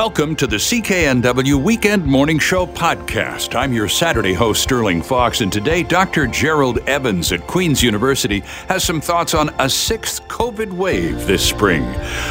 Welcome to the CKNW Weekend Morning Show podcast. I'm your Saturday host, Sterling Fox, and today Dr. Gerald Evans at Queen's University has some thoughts on a sixth COVID wave this spring.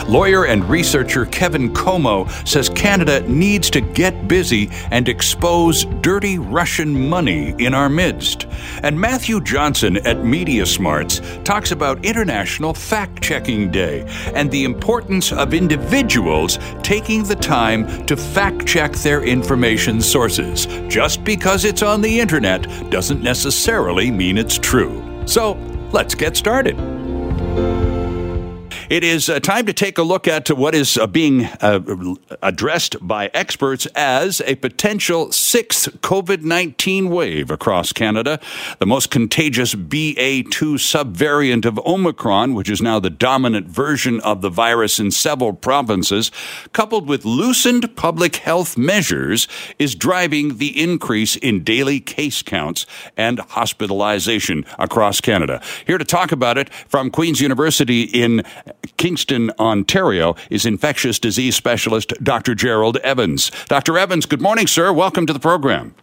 Lawyer and researcher Kevin Comeau says Canada needs to get busy and expose dirty Russian money in our midst. And Matthew Johnson at Media Smarts talks about International Fact Checking Day and the importance of individuals taking the time to fact check their information sources. Just because it's on the internet doesn't necessarily mean it's true. So, let's get started. It is uh, time to take a look at what is uh, being uh, addressed by experts as a potential sixth COVID 19 wave across Canada. The most contagious BA2 subvariant of Omicron, which is now the dominant version of the virus in several provinces, coupled with loosened public health measures, is driving the increase in daily case counts and hospitalization across Canada. Here to talk about it from Queen's University in Kingston, Ontario, is infectious disease specialist Dr. Gerald Evans. Dr. Evans, good morning, sir. Welcome to the program.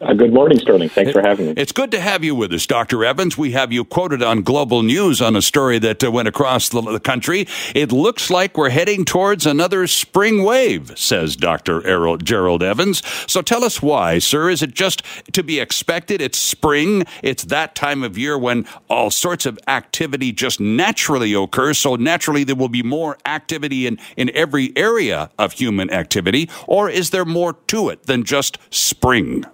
Uh, good morning, Sterling. Thanks for having me. It's good to have you with us, Dr. Evans. We have you quoted on Global News on a story that uh, went across the, the, country. It looks like we're heading towards another spring wave, says Dr. Errol, Gerald Evans. So tell us why, sir. Is it just to be expected? It's spring. It's that time of year when all sorts of activity just naturally occurs. So naturally, there will be more activity in, in every area of human activity. Or is there more to it than just spring?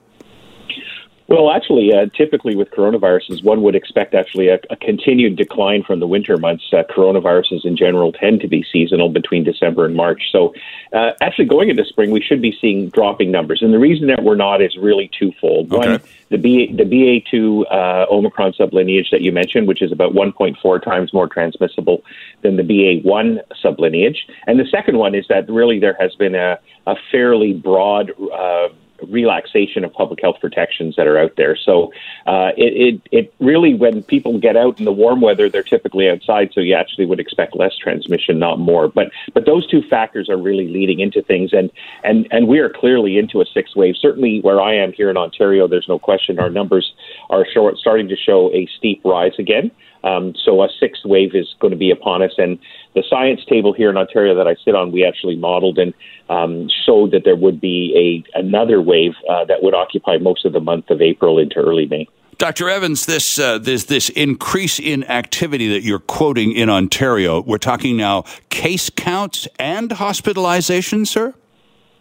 Well, actually, uh, typically with coronaviruses, one would expect actually a, a continued decline from the winter months. Uh, coronaviruses in general tend to be seasonal between December and March. So, uh, actually, going into spring, we should be seeing dropping numbers. And the reason that we're not is really twofold. Okay. One, the BA, the BA2 uh, Omicron sublineage that you mentioned, which is about 1.4 times more transmissible than the BA1 sublineage. And the second one is that really there has been a, a fairly broad uh, relaxation of public health protections that are out there. So uh, it, it, it really, when people get out in the warm weather, they're typically outside, so you actually would expect less transmission, not more. But but those two factors are really leading into things, and and and we are clearly into a sixth wave. Certainly, where I am here in Ontario, there's no question our numbers are short, starting to show a steep rise again. Um, so a sixth wave is going to be upon us. And the science table here in Ontario that I sit on, we actually modeled and um, showed that there would be a another wave uh, that would occupy most of the month of April into early May. Dr. Evans, this, uh, this this increase in activity that you're quoting in Ontario, we're talking now case counts and hospitalization, sir?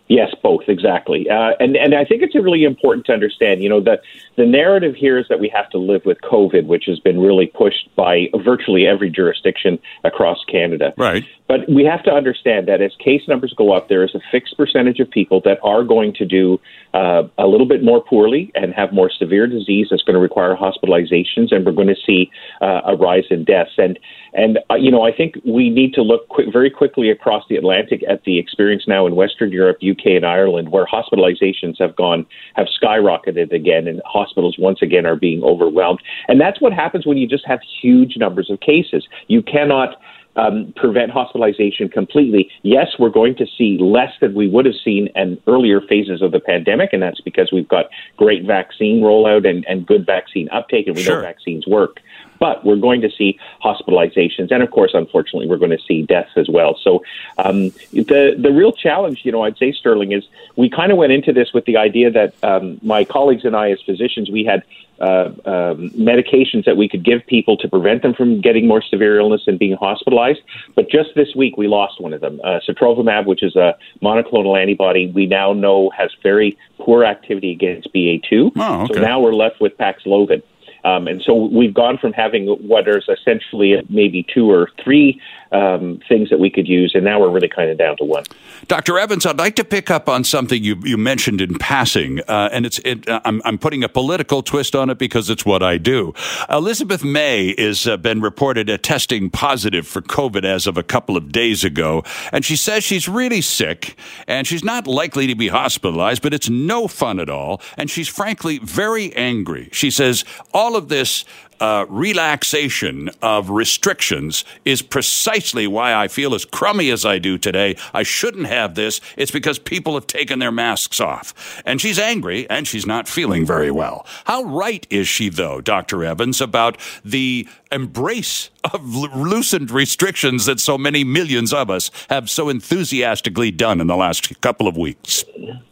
Yes, both exactly, uh, and and I think it's really important to understand. You know, the the narrative here is that we have to live with COVID, which has been really pushed by virtually every jurisdiction across Canada. Right. But we have to understand that as case numbers go up, there is a fixed percentage of people that are going to do uh, a little bit more poorly and have more severe disease that's going to require hospitalizations, and we're going to see uh, a rise in deaths. And and uh, you know, I think we need to look quick, very quickly across the Atlantic at the experience now in Western Europe, UK, and Ireland, where hospitalizations have gone have skyrocketed again, and hospitals once again are being overwhelmed. And that's what happens when you just have huge numbers of cases. You cannot um, prevent hospitalization completely. Yes, we're going to see less than we would have seen in earlier phases of the pandemic, and that's because we've got great vaccine rollout and, and good vaccine uptake, and we sure. know vaccines work. But we're going to see hospitalizations, and of course, unfortunately, we're going to see deaths as well. So um, the the real challenge, you know, I'd say Sterling is we kind of went into this with the idea that um, my colleagues and I, as physicians, we had uh, um, medications that we could give people to prevent them from getting more severe illness and being hospitalized. But just this week, we lost one of them. Uh, sotrovimab, which is a monoclonal antibody, we now know has very poor activity against BA2. Oh, okay. So now we're left with Paxlovid. Um, and so we've gone from having what is essentially maybe two or three um, things that we could use, and now we're really kind of down to one. Dr. Evans, I'd like to pick up on something you, you mentioned in passing, uh, and it's it, uh, I'm, I'm putting a political twist on it because it's what I do. Elizabeth May has uh, been reported testing positive for COVID as of a couple of days ago, and she says she's really sick and she's not likely to be hospitalized, but it's no fun at all, and she's frankly very angry. She says all of this uh, relaxation of restrictions is precisely why I feel as crummy as I do today. I shouldn't have this. It's because people have taken their masks off. And she's angry and she's not feeling very well. How right is she, though, Dr. Evans, about the embrace of loosened restrictions that so many millions of us have so enthusiastically done in the last couple of weeks?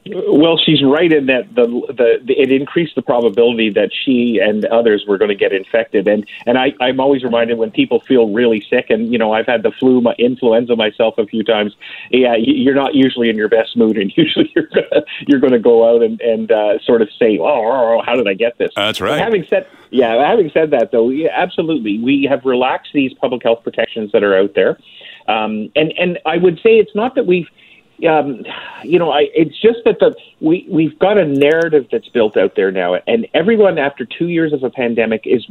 Well, she's right in that the, the, the it increased the probability that she and others were going to get infected, and and I, I'm always reminded when people feel really sick, and you know I've had the flu, my influenza myself a few times. Yeah, you're not usually in your best mood, and usually you're gonna, you're going to go out and and uh, sort of say, oh, oh, oh, how did I get this? That's right. But having said yeah, having said that though, yeah, absolutely, we have relaxed these public health protections that are out there, um, and and I would say it's not that we've um, you know, I, it's just that the we we've got a narrative that's built out there now, and everyone after two years of a pandemic is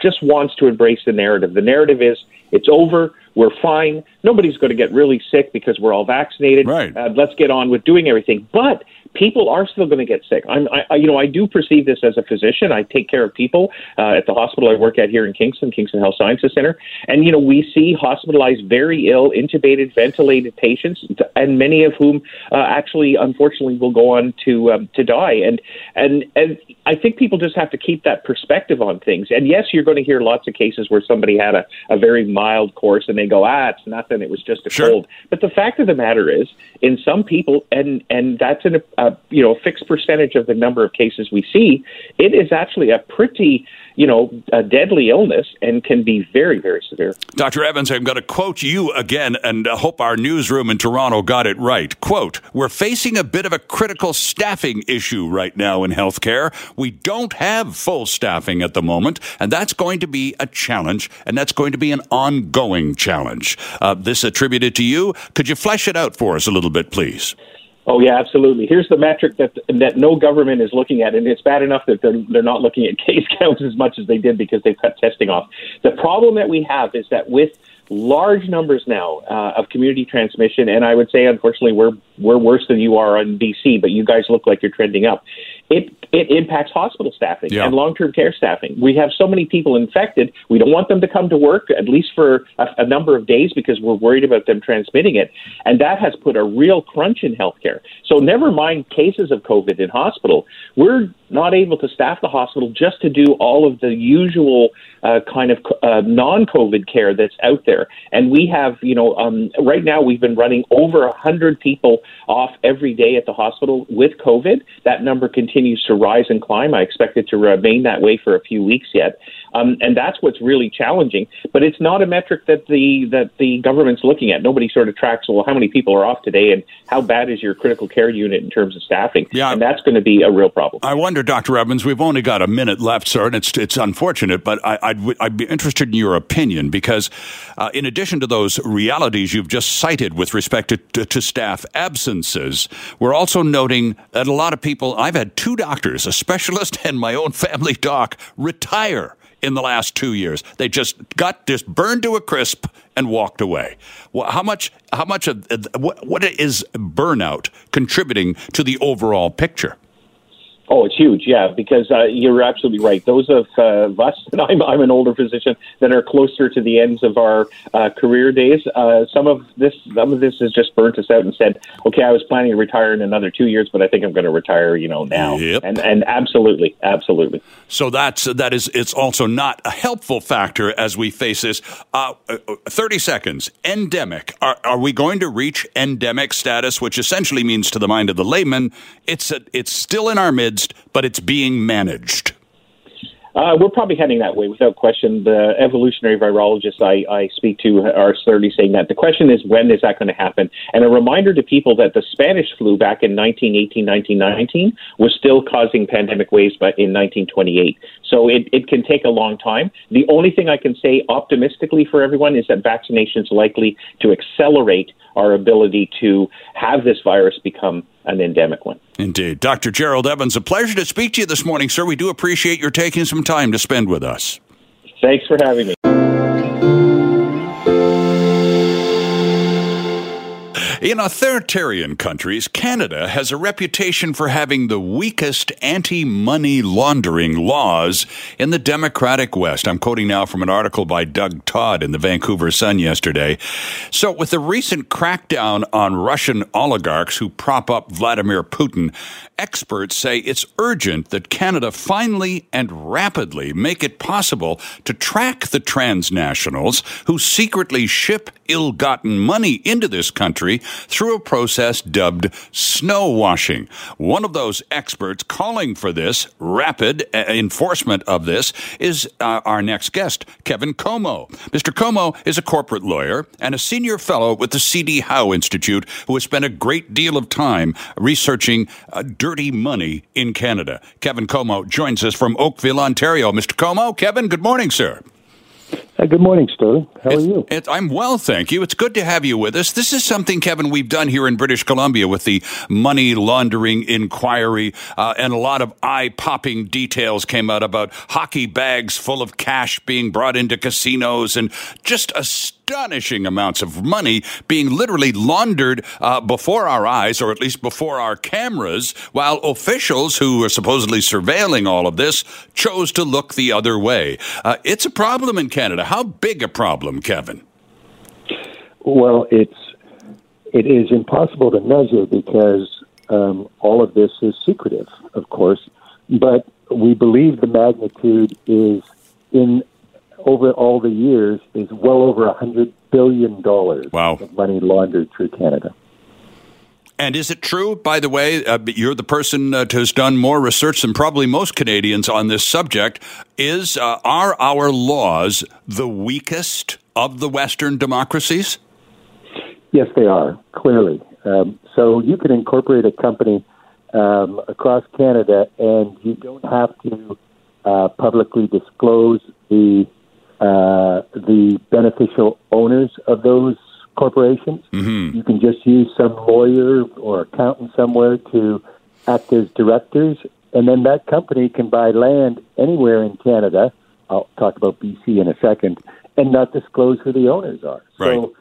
just wants to embrace the narrative. The narrative is it's over, we're fine, nobody's going to get really sick because we're all vaccinated. Right. Uh, let's get on with doing everything. But people are still going to get sick. I'm, I, you know, I do perceive this as a physician. I take care of people uh, at the hospital I work at here in Kingston, Kingston Health Sciences Center, and you know, we see hospitalized, very ill, intubated, ventilated patients, and many of whom uh, actually, unfortunately, will go on to um, to die. And and and I think people just have to keep that perspective on things. And yes, you're going to hear lots of cases where somebody had a, a very mild course and they go, ah, it's nothing. It was just a sure. cold. But the fact of the matter is, in some people, and and that's an a, a you know fixed percentage of the number of cases we see, it is actually a pretty you know, a deadly illness and can be very, very severe. Dr. Evans, I'm going to quote you again and uh, hope our newsroom in Toronto got it right. Quote, we're facing a bit of a critical staffing issue right now in healthcare. We don't have full staffing at the moment, and that's going to be a challenge, and that's going to be an ongoing challenge. Uh, this attributed to you. Could you flesh it out for us a little bit, please? Oh yeah, absolutely. Here's the metric that that no government is looking at, and it's bad enough that they're they're not looking at case counts as much as they did because they've cut testing off. The problem that we have is that with large numbers now uh, of community transmission, and I would say unfortunately we're we're worse than you are on BC, but you guys look like you're trending up. It it impacts hospital staffing yeah. and long term care staffing. We have so many people infected. We don't want them to come to work at least for a, a number of days because we're worried about them transmitting it, and that has put a real crunch in healthcare. So never mind cases of COVID in hospital, we're not able to staff the hospital just to do all of the usual uh, kind of uh, non-COVID care that's out there. And we have, you know, um, right now we've been running over a hundred people off every day at the hospital with COVID. That number continues to rise and climb. I expect it to remain that way for a few weeks yet. Um, and that's what's really challenging. But it's not a metric that the that the government's looking at. Nobody sort of tracks. Well, how many people are off today, and how bad is your critical care unit in terms of staffing? Yeah, and that's going to be a real problem. I wonder, Dr. Evans. We've only got a minute left, sir, and it's it's unfortunate, but I, I'd I'd be interested in your opinion because, uh, in addition to those realities you've just cited with respect to, to, to staff absences, we're also noting that a lot of people. I've had two doctors, a specialist and my own family doc, retire in the last two years. They just got just burned to a crisp and walked away. Well, how much? How much of uh, what, what is burnout contributing to the overall picture? Oh, it's huge, yeah, because uh, you're absolutely right. Those of uh, us, and I'm, I'm an older physician, that are closer to the ends of our uh, career days, uh, some of this, some of this has just burnt us out and said, okay, I was planning to retire in another two years, but I think I'm going to retire, you know, now. Yep. And and absolutely, absolutely. So that's that is it's also not a helpful factor as we face this. Uh, uh, Thirty seconds. Endemic. Are, are we going to reach endemic status, which essentially means to the mind of the layman, it's a, it's still in our midst but it's being managed. Uh, we're probably heading that way without question. The evolutionary virologists I, I speak to are certainly saying that. The question is, when is that going to happen? And a reminder to people that the Spanish flu back in 1918, 1919 was still causing pandemic waves but in 1928. So it, it can take a long time. The only thing I can say optimistically for everyone is that vaccination is likely to accelerate our ability to have this virus become an endemic one. Indeed. Dr. Gerald Evans, a pleasure to speak to you this morning, sir. We do appreciate your taking some time to spend with us. Thanks for having me. In authoritarian countries, Canada has a reputation for having the weakest anti money laundering laws in the democratic West. I'm quoting now from an article by Doug Todd in the Vancouver Sun yesterday. So, with the recent crackdown on Russian oligarchs who prop up Vladimir Putin, experts say it's urgent that Canada finally and rapidly make it possible to track the transnationals who secretly ship ill gotten money into this country through a process dubbed snow washing. One of those experts calling for this rapid uh, enforcement of this is uh, our next guest, Kevin Comeau. Mr. Comeau is a corporate lawyer and a senior fellow with the C.D. Howe Institute who has spent a great deal of time researching uh, dirty money in Canada. Kevin Comeau joins us from Oakville, Ontario. Mr. Comeau, Kevin, good morning, sir. Hey, good morning, Sterling. How it's, are you? It, I'm well, thank you. It's good to have you with us. This is something, Kevin, we've done here in British Columbia with the money laundering inquiry, uh, and a lot of eye popping details came out about hockey bags full of cash being brought into casinos and just a astonishing amounts of money being literally laundered uh, before our eyes, or at least before our cameras, while officials who are supposedly surveilling all of this chose to look the other way. Uh, it's a problem in Canada. How big a problem, Kevin? Well, it's it is impossible to measure because um, all of this is secretive, of course. But we believe the magnitude is in over all the years is well over a hundred billion dollars wow. of money laundered through Canada. And is it true, by the way, uh, you're the person that has done more research than probably most Canadians on this subject. Is uh, are our laws the weakest of the Western democracies? Yes, they are clearly. Um, so you can incorporate a company um, across Canada, and you don't have to uh, publicly disclose the uh, the beneficial owners of those corporations. Mm-hmm. You can just use some lawyer or accountant somewhere to act as directors, and then that company can buy land anywhere in Canada. I'll talk about BC in a second, and not disclose who the owners are. Right. So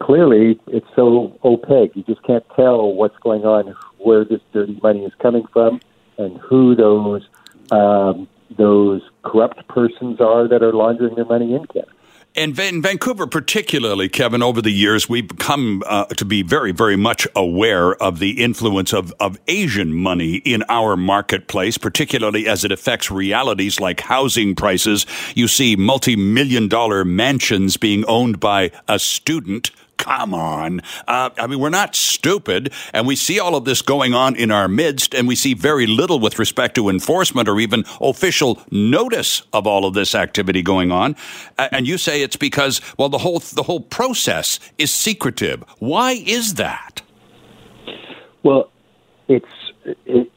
clearly, it's so opaque. You just can't tell what's going on, where this dirty money is coming from, and who those um, those corrupt persons are that are laundering their money in Canada. And in Vancouver, particularly, Kevin, over the years, we've come uh, to be very, very much aware of the influence of, of Asian money in our marketplace, particularly as it affects realities like housing prices. You see multi million dollar mansions being owned by a student come on. Uh, I mean, we're not stupid, and we see all of this going on in our midst, and we see very little with respect to enforcement or even official notice of all of this activity going on. And you say it's because, well, the whole the whole process is secretive. Why is that? Well, it's it,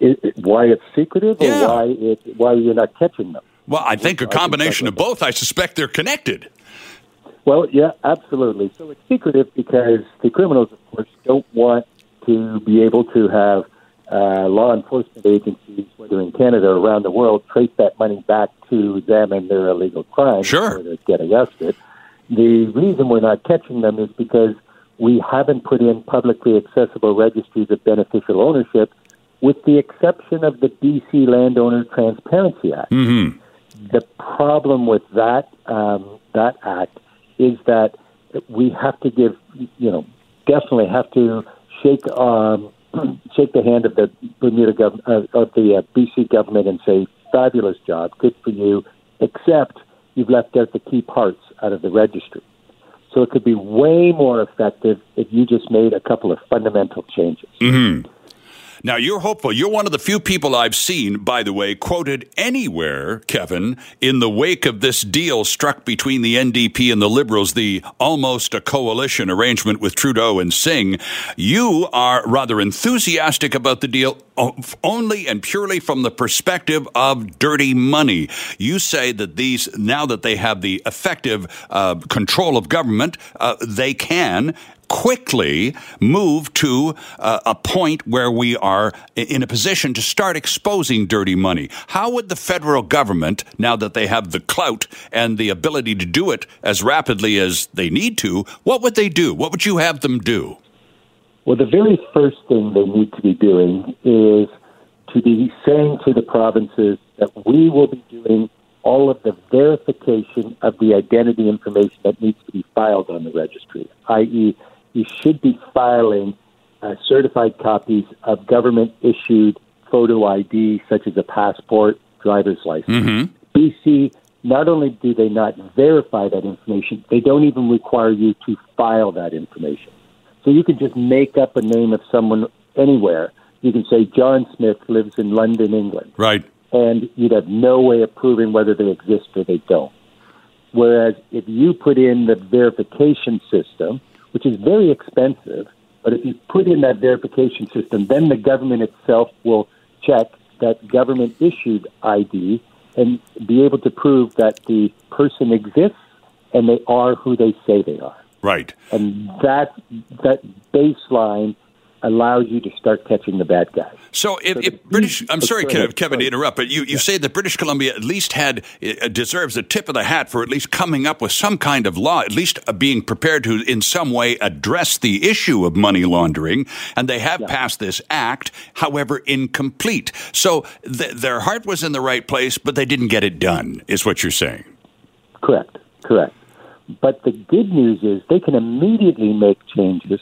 it, why it's secretive, or yeah. why it why you're not catching them. Well, I think a combination of both. I suspect they're connected. Well, yeah, absolutely. So it's secretive because the criminals, of course, don't want to be able to have uh, law enforcement agencies, whether in Canada or around the world, trace that money back to them and their illegal crimes sure. to get arrested. The reason we're not catching them is because we haven't put in publicly accessible registries of beneficial ownership, with the exception of the BC Landowner Transparency Act. Mm-hmm. The problem with that um, that act is that we have to give, you know, definitely have to shake um, shake the hand of the Bermuda gov- uh, of the uh, BC government and say, "Fabulous job, good for you," except you've left out the key parts out of the registry. So it could be way more effective if you just made a couple of fundamental changes. Mm-hmm. Now, you're hopeful. You're one of the few people I've seen, by the way, quoted anywhere, Kevin, in the wake of this deal struck between the NDP and the Liberals, the almost a coalition arrangement with Trudeau and Singh. You are rather enthusiastic about the deal only and purely from the perspective of dirty money. You say that these, now that they have the effective uh, control of government, uh, they can quickly move to uh, a point where we are in a position to start exposing dirty money. How would the federal government, now that they have the clout and the ability to do it as rapidly as they need to, what would they do? What would you have them do? Well, the very first thing they need to be doing is to be saying to the provinces that we will be doing all of the verification of the identity information that needs to be filed on the registry, i.e., you should be filing uh, certified copies of government issued photo ID, such as a passport, driver's license. Mm-hmm. BC, not only do they not verify that information, they don't even require you to file that information. So you can just make up a name of someone anywhere. You can say John Smith lives in London, England. Right. And you'd have no way of proving whether they exist or they don't. Whereas if you put in the verification system, which is very expensive, but if you put in that verification system, then the government itself will check that government issued ID and be able to prove that the person exists and they are who they say they are. Right. And that that baseline allows you to start catching the bad guys. So if, if British, I'm sorry, Kevin, Kevin, to interrupt, but you, you say that British Columbia at least had uh, deserves a tip of the hat for at least coming up with some kind of law, at least uh, being prepared to in some way address the issue of money laundering, and they have yeah. passed this act, however incomplete. So th- their heart was in the right place, but they didn't get it done, is what you're saying. Correct. Correct. But the good news is they can immediately make changes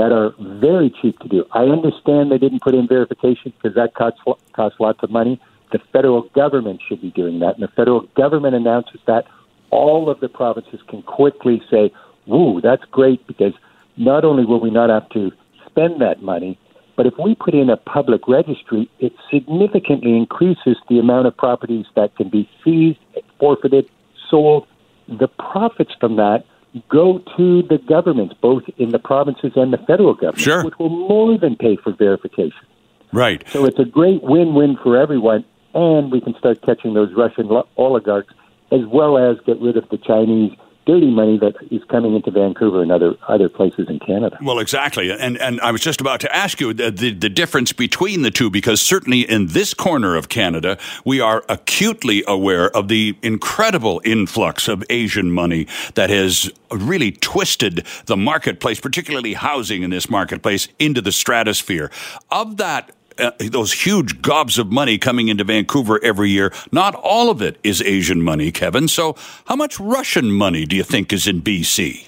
that are very cheap to do. I understand they didn't put in verification because that costs, costs lots of money. The federal government should be doing that. And the federal government announces that all of the provinces can quickly say, woo, that's great because not only will we not have to spend that money, but if we put in a public registry, it significantly increases the amount of properties that can be seized, forfeited, sold. The profits from that go to the governments, both in the provinces and the federal government, sure. which will more than pay for verification. Right. So it's a great win-win for everyone, and we can start catching those Russian oligarchs as well as get rid of the Chinese dirty money that is coming into Vancouver and other other places in Canada. Well, exactly, and and I was just about to ask you the, the, the difference between the two because certainly in this corner of Canada we are acutely aware of the incredible influx of Asian money that has really twisted the marketplace, particularly housing in this marketplace, into the stratosphere. Of that uh, those huge gobs of money coming into Vancouver every year. Not all of it is Asian money, Kevin. So, how much Russian money do you think is in BC?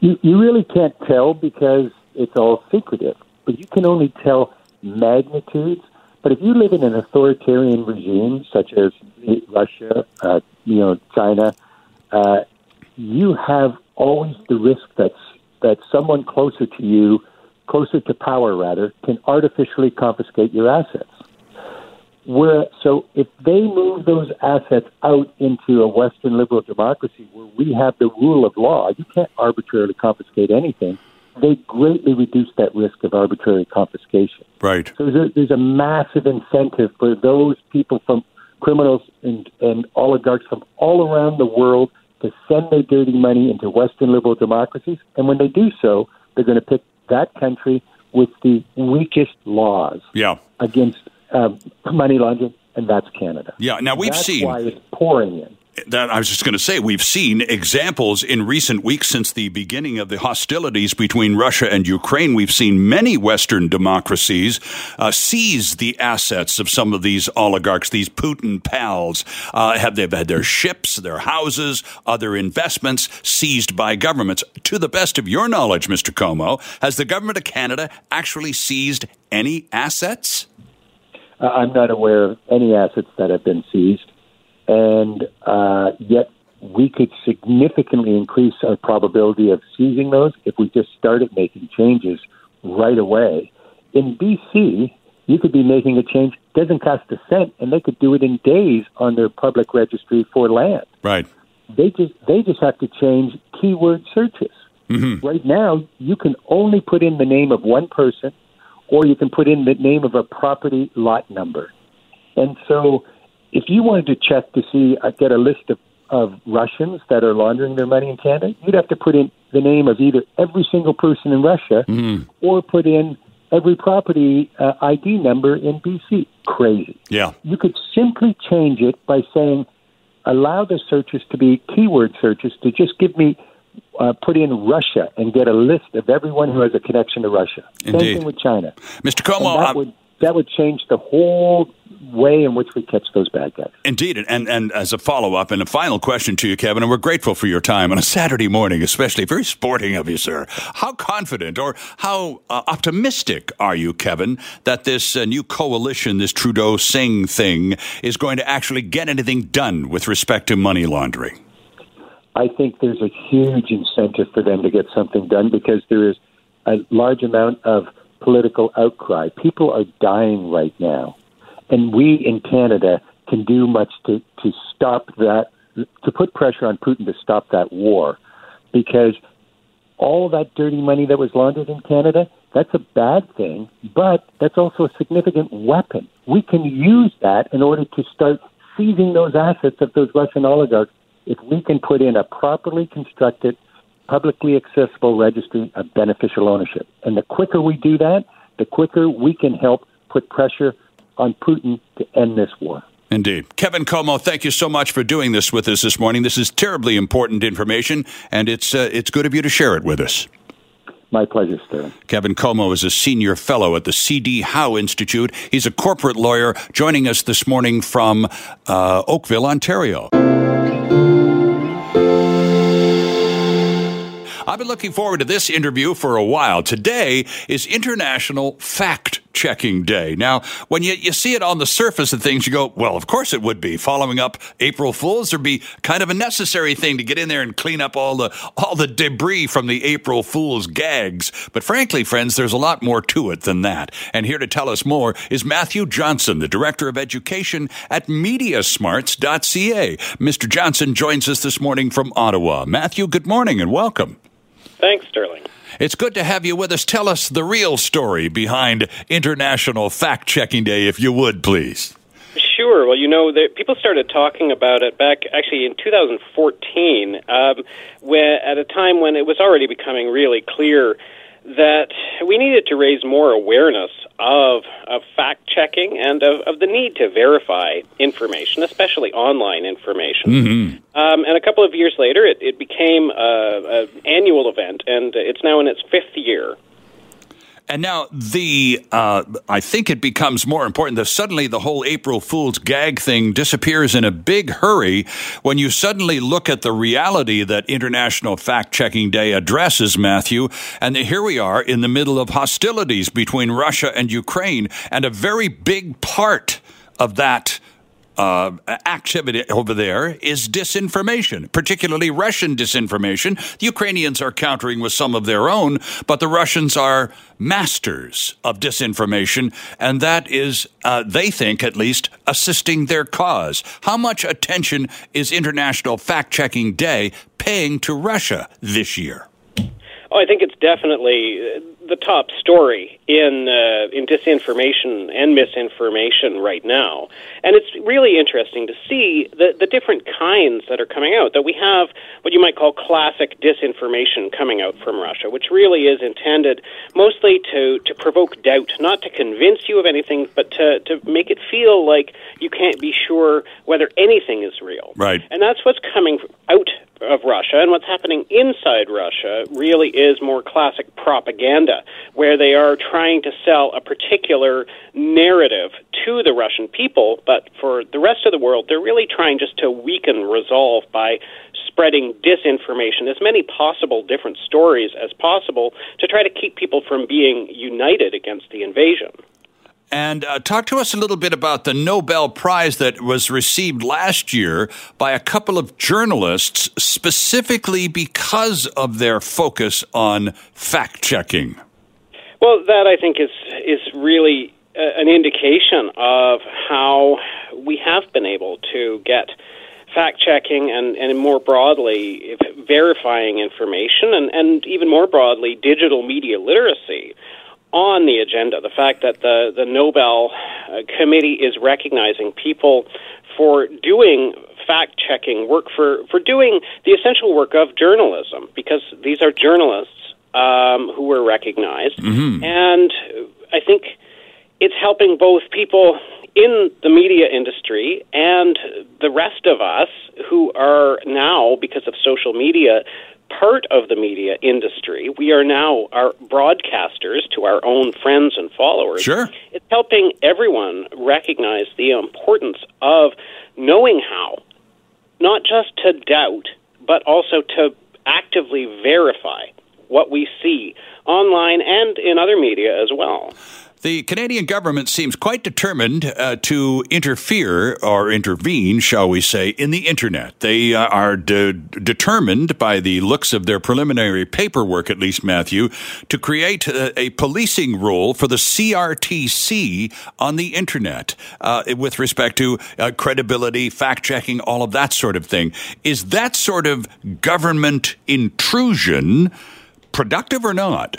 You, you really can't tell because it's all secretive. But you can only tell magnitudes. But if you live in an authoritarian regime such as Russia, uh, you know, China, uh, you have always the risk that that someone closer to you closer to power rather, can artificially confiscate your assets. Where, so if they move those assets out into a Western liberal democracy where we have the rule of law, you can't arbitrarily confiscate anything. They greatly reduce that risk of arbitrary confiscation. Right. So there's a, there's a massive incentive for those people from criminals and, and oligarchs from all around the world to send their dirty money into Western liberal democracies. And when they do so, they're going to pick that country with the weakest laws yeah. against uh, money laundering, and that's Canada. Yeah. Now we've that's seen why it's pouring in that I was just going to say, we've seen examples in recent weeks since the beginning of the hostilities between Russia and Ukraine. We've seen many Western democracies uh, seize the assets of some of these oligarchs, these Putin pals. Uh, have they've had their ships, their houses, other investments seized by governments? To the best of your knowledge, Mr. Comeau, has the government of Canada actually seized any assets? Uh, I'm not aware of any assets that have been seized and uh, yet we could significantly increase our probability of seizing those if we just started making changes right away. In BC, you could be making a change doesn't cost a cent, and they could do it in days on their public registry for land. Right. They just they just have to change keyword searches. Mm-hmm. Right now, you can only put in the name of one person, or you can put in the name of a property lot number, and so if you wanted to check to see, uh, get a list of, of Russians that are laundering their money in Canada, you'd have to put in the name of either every single person in Russia mm. or put in every property uh, ID number in BC. Crazy. Yeah. You could simply change it by saying, allow the searches to be keyword searches to just give me uh, put in Russia and get a list of everyone who has a connection to Russia. Indeed. Same thing with China. Mr. Comeau, And that um, would that would change the whole way in which we catch those bad guys. Indeed, and and as a follow up and a final question to you, Kevin, and we're grateful for your time on a Saturday morning, especially very sporting of you, sir. How confident or how uh, optimistic are you, Kevin, that this uh, new coalition, this Trudeau Singh thing, is going to actually get anything done with respect to money laundering? I think there's a huge incentive for them to get something done because there is a large amount of political outcry. People are dying right now. And we in Canada can do much to, to stop that, to put pressure on Putin to stop that war. Because all that dirty money that was laundered in Canada, that's a bad thing, but that's also a significant weapon. We can use that in order to start seizing those assets of those Russian oligarchs if we can put in a properly constructed, publicly accessible registry of beneficial ownership. And the quicker we do that, the quicker we can help put pressure on Putin to end this war. Indeed. Kevin Comeau, thank you so much for doing this with us this morning. This is terribly important information, and it's, uh, it's good of you to share it with us. My pleasure, sir. Kevin Comeau is a senior fellow at the C.D. Howe Institute. He's a corporate lawyer joining us this morning from uh, Oakville, Ontario. I've been looking forward to this interview for a while. Today is International Fact Checking Day. Now, when you, you see it on the surface of things, you go, well, of course it would be. Following up April Fools, there'd be kind of a necessary thing to get in there and clean up all the all the debris from the April Fools gags. But frankly, friends, there's a lot more to it than that. And here to tell us more is Matthew Johnson, the Director of Education at Mediasmarts.ca. Mr. Johnson joins us this morning from Ottawa. Matthew, good morning and welcome. Thanks, Sterling. It's good to have you with us. Tell us the real story behind International Fact Checking Day, if you would, please. Sure. Well, you know, the, people started talking about it back actually in 2014, um, where, at a time when it was already becoming really clear that we needed to raise more awareness of, of fact checking and of, of the need to verify information, especially online information. Mm-hmm. Um, and a couple of years later, it, it became an annual event, and it's now in its fifth year. And now the uh, I think it becomes more important that suddenly the whole April Fool's gag thing disappears in a big hurry when you suddenly look at the reality that International Fact Checking Day addresses, Matthew. And here we are in the middle of hostilities between Russia and Ukraine, and a very big part of that uh, activity over there is disinformation, particularly Russian disinformation. The Ukrainians are countering with some of their own, but the Russians are masters of disinformation, and that is, uh, they think at least, assisting their cause. How much attention is International Fact Checking Day paying to Russia this year? Oh, I think it's definitely the top story in uh, in disinformation and misinformation right now, and it's really interesting to see the the different kinds that are coming out. That we have what you might call classic disinformation coming out from Russia, which really is intended mostly to to provoke doubt, not to convince you of anything, but to to make it feel like you can't be sure whether anything is real. Right, and that's what's coming out of Russia, and what's happening inside Russia really is more classic propaganda, where they are trying to sell a particular narrative to the Russian people, but for the rest of the world, they're really trying just to weaken resolve by spreading disinformation, as many possible different stories as possible, to try to keep people from being united against the invasion. And uh, talk to us a little bit about the Nobel Prize that was received last year by a couple of journalists specifically because of their focus on fact checking. Well, that I think is is really uh, an indication of how we have been able to get fact checking and, and more broadly verifying information and, and even more broadly digital media literacy on the agenda. The fact that the, the Nobel uh, Committee is recognizing people for doing fact checking work, for, for doing the essential work of journalism, because these are journalists um, who were recognized. Mm-hmm. And I think it's helping both people in the media industry and the rest of us who are now, because of social media, part of the media industry. We are now our broadcasters to our own friends and followers. Sure. It's helping everyone recognize the importance of knowing how, not just to doubt, but also to actively verify what we see online and in other media as well. The Canadian government seems quite determined uh, to interfere or intervene, shall we say, in the internet. They uh, are de- determined, by the looks of their preliminary paperwork, at least, Matthew, to create a, a policing role for the CRTC on the internet uh, with respect to uh, credibility, fact checking, all of that sort of thing. Is that sort of government intrusion productive or not?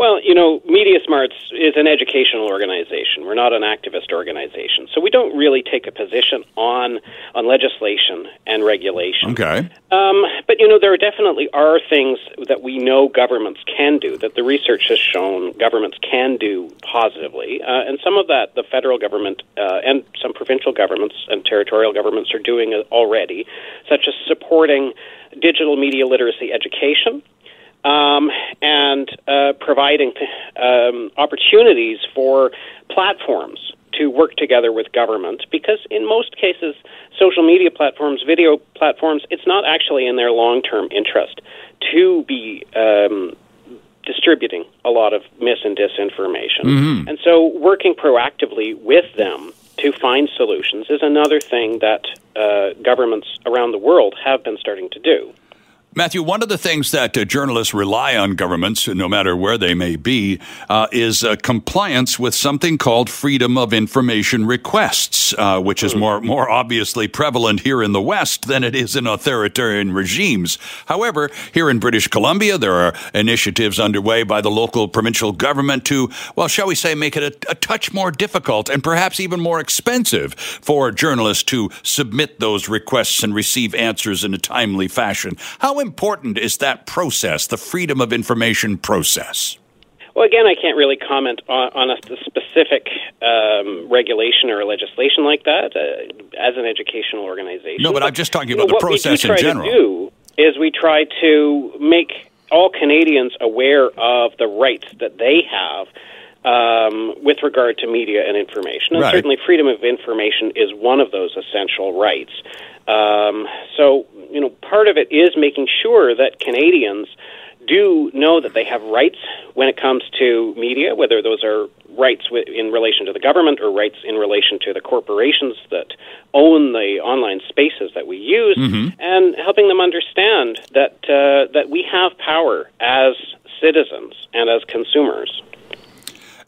Well, you know, Media Smarts is an educational organization. We're not an activist organization, so we don't really take a position on on legislation and regulation. Okay. Um, but you know, there definitely are things that we know governments can do that the research has shown governments can do positively, uh, and some of that the federal government uh, and some provincial governments and territorial governments are doing already, such as supporting digital media literacy education um, and uh, providing um, opportunities for platforms to work together with government. Because in most cases social media platforms video platforms it's not actually in their long-term interest to be um, distributing a lot of mis and disinformation. Mm-hmm. and so working proactively with them to find solutions is another thing that uh, governments around the world have been starting to do Matthew, one of the things that uh, journalists rely on governments, no matter where they may be, uh, is uh, compliance with something called freedom of information requests, uh, which is more more obviously prevalent here in the West than it is in authoritarian regimes. However, here in British Columbia, there are initiatives underway by the local provincial government to, well, shall we say, make it a, a touch more difficult and perhaps even more expensive for journalists to submit those requests and receive answers in a timely fashion. How important is that process, the freedom of information process? Well, again, I can't really comment on, on a specific um, regulation or legislation like that uh, as an educational organization. No, but, but I'm just talking about you know, the process in general. What we do is we try to make all Canadians aware of the rights that they have um, with regard to media and information. And right. certainly, freedom of information is one of those essential rights. Um, so, you know, part of it is making sure that Canadians do know that they have rights when it comes to media, whether those are rights in relation to the government or rights in relation to the corporations that own the online spaces that we use, mm-hmm. and helping them understand that uh, that we have power as citizens and as consumers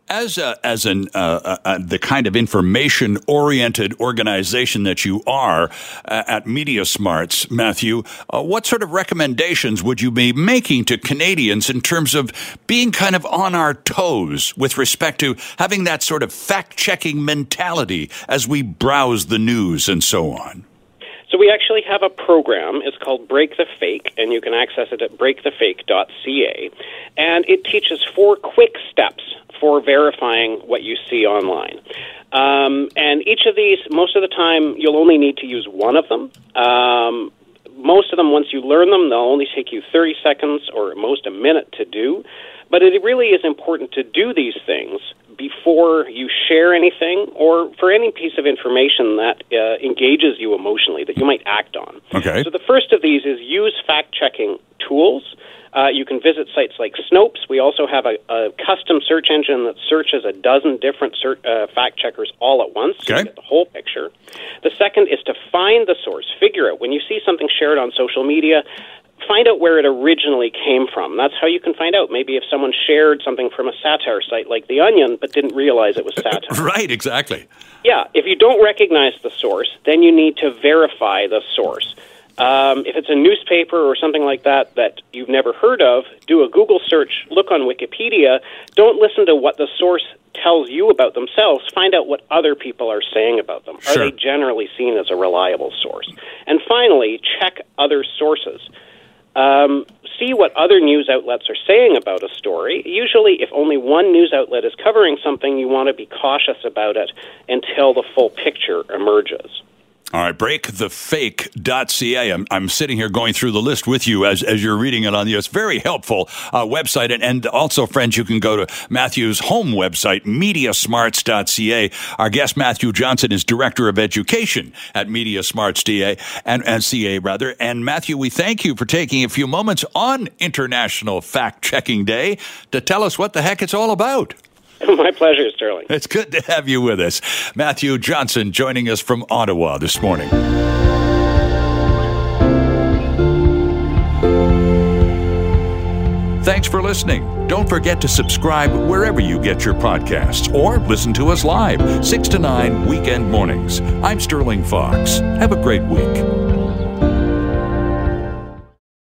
as a, as an uh, uh, uh, the kind of information oriented organization that you are uh, at Media Smarts, Matthew, uh, what sort of recommendations would you be making to Canadians in terms of being kind of on our toes with respect to having that sort of fact checking mentality as we browse the news and so on? We actually have a program. It's called Break the Fake, and you can access it at breakthefake.ca. And it teaches four quick steps for verifying what you see online. Um, and each of these, most of the time, you'll only need to use one of them. Um, most of them, once you learn them, they'll only take you 30 seconds or at most a minute to do. But it really is important to do these things before you share anything or for any piece of information that uh, engages you emotionally that you might act on. Okay. So the first of these is use fact checking tools. Uh, you can visit sites like Snopes. We also have a, a custom search engine that searches a dozen different uh, fact checkers all at once. Okay. So get the whole picture. The second is to find the source. Figure out when you see something shared on social media, find out where it originally came from. That's how you can find out. Maybe if someone shared something from a satire site like The Onion, but didn't realize it was satire. right, exactly. Yeah, if you don't recognize the source, then you need to verify the source. Um, if it's a newspaper or something like that that you've never heard of, do a Google search, look on Wikipedia. Don't listen to what the source tells you about themselves. Find out what other people are saying about them. Sure. Are they generally seen as a reliable source? And finally, check other sources. Um, see what other news outlets are saying about a story. Usually, if only one news outlet is covering something, you want to be cautious about it until the full picture emerges. All right, breakthefake.ca. I'm, I'm sitting here going through the list with you as, as you're reading it on the, it's very helpful uh, website. And, and also, friends, you can go to Matthew's home website, mediasmarts.ca. Our guest, Matthew Johnson, is Director of Education at Mediasmarts.ca and, and CA rather. And Matthew, we thank you for taking a few moments on International Fact Checking Day to tell us what the heck it's all about. My pleasure, Sterling. It's good to have you with us. Matthew Johnson joining us from Ottawa this morning. Thanks for listening. Don't forget to subscribe wherever you get your podcasts or listen to us live, 6 to 9 weekend mornings. I'm Sterling Fox. Have a great week.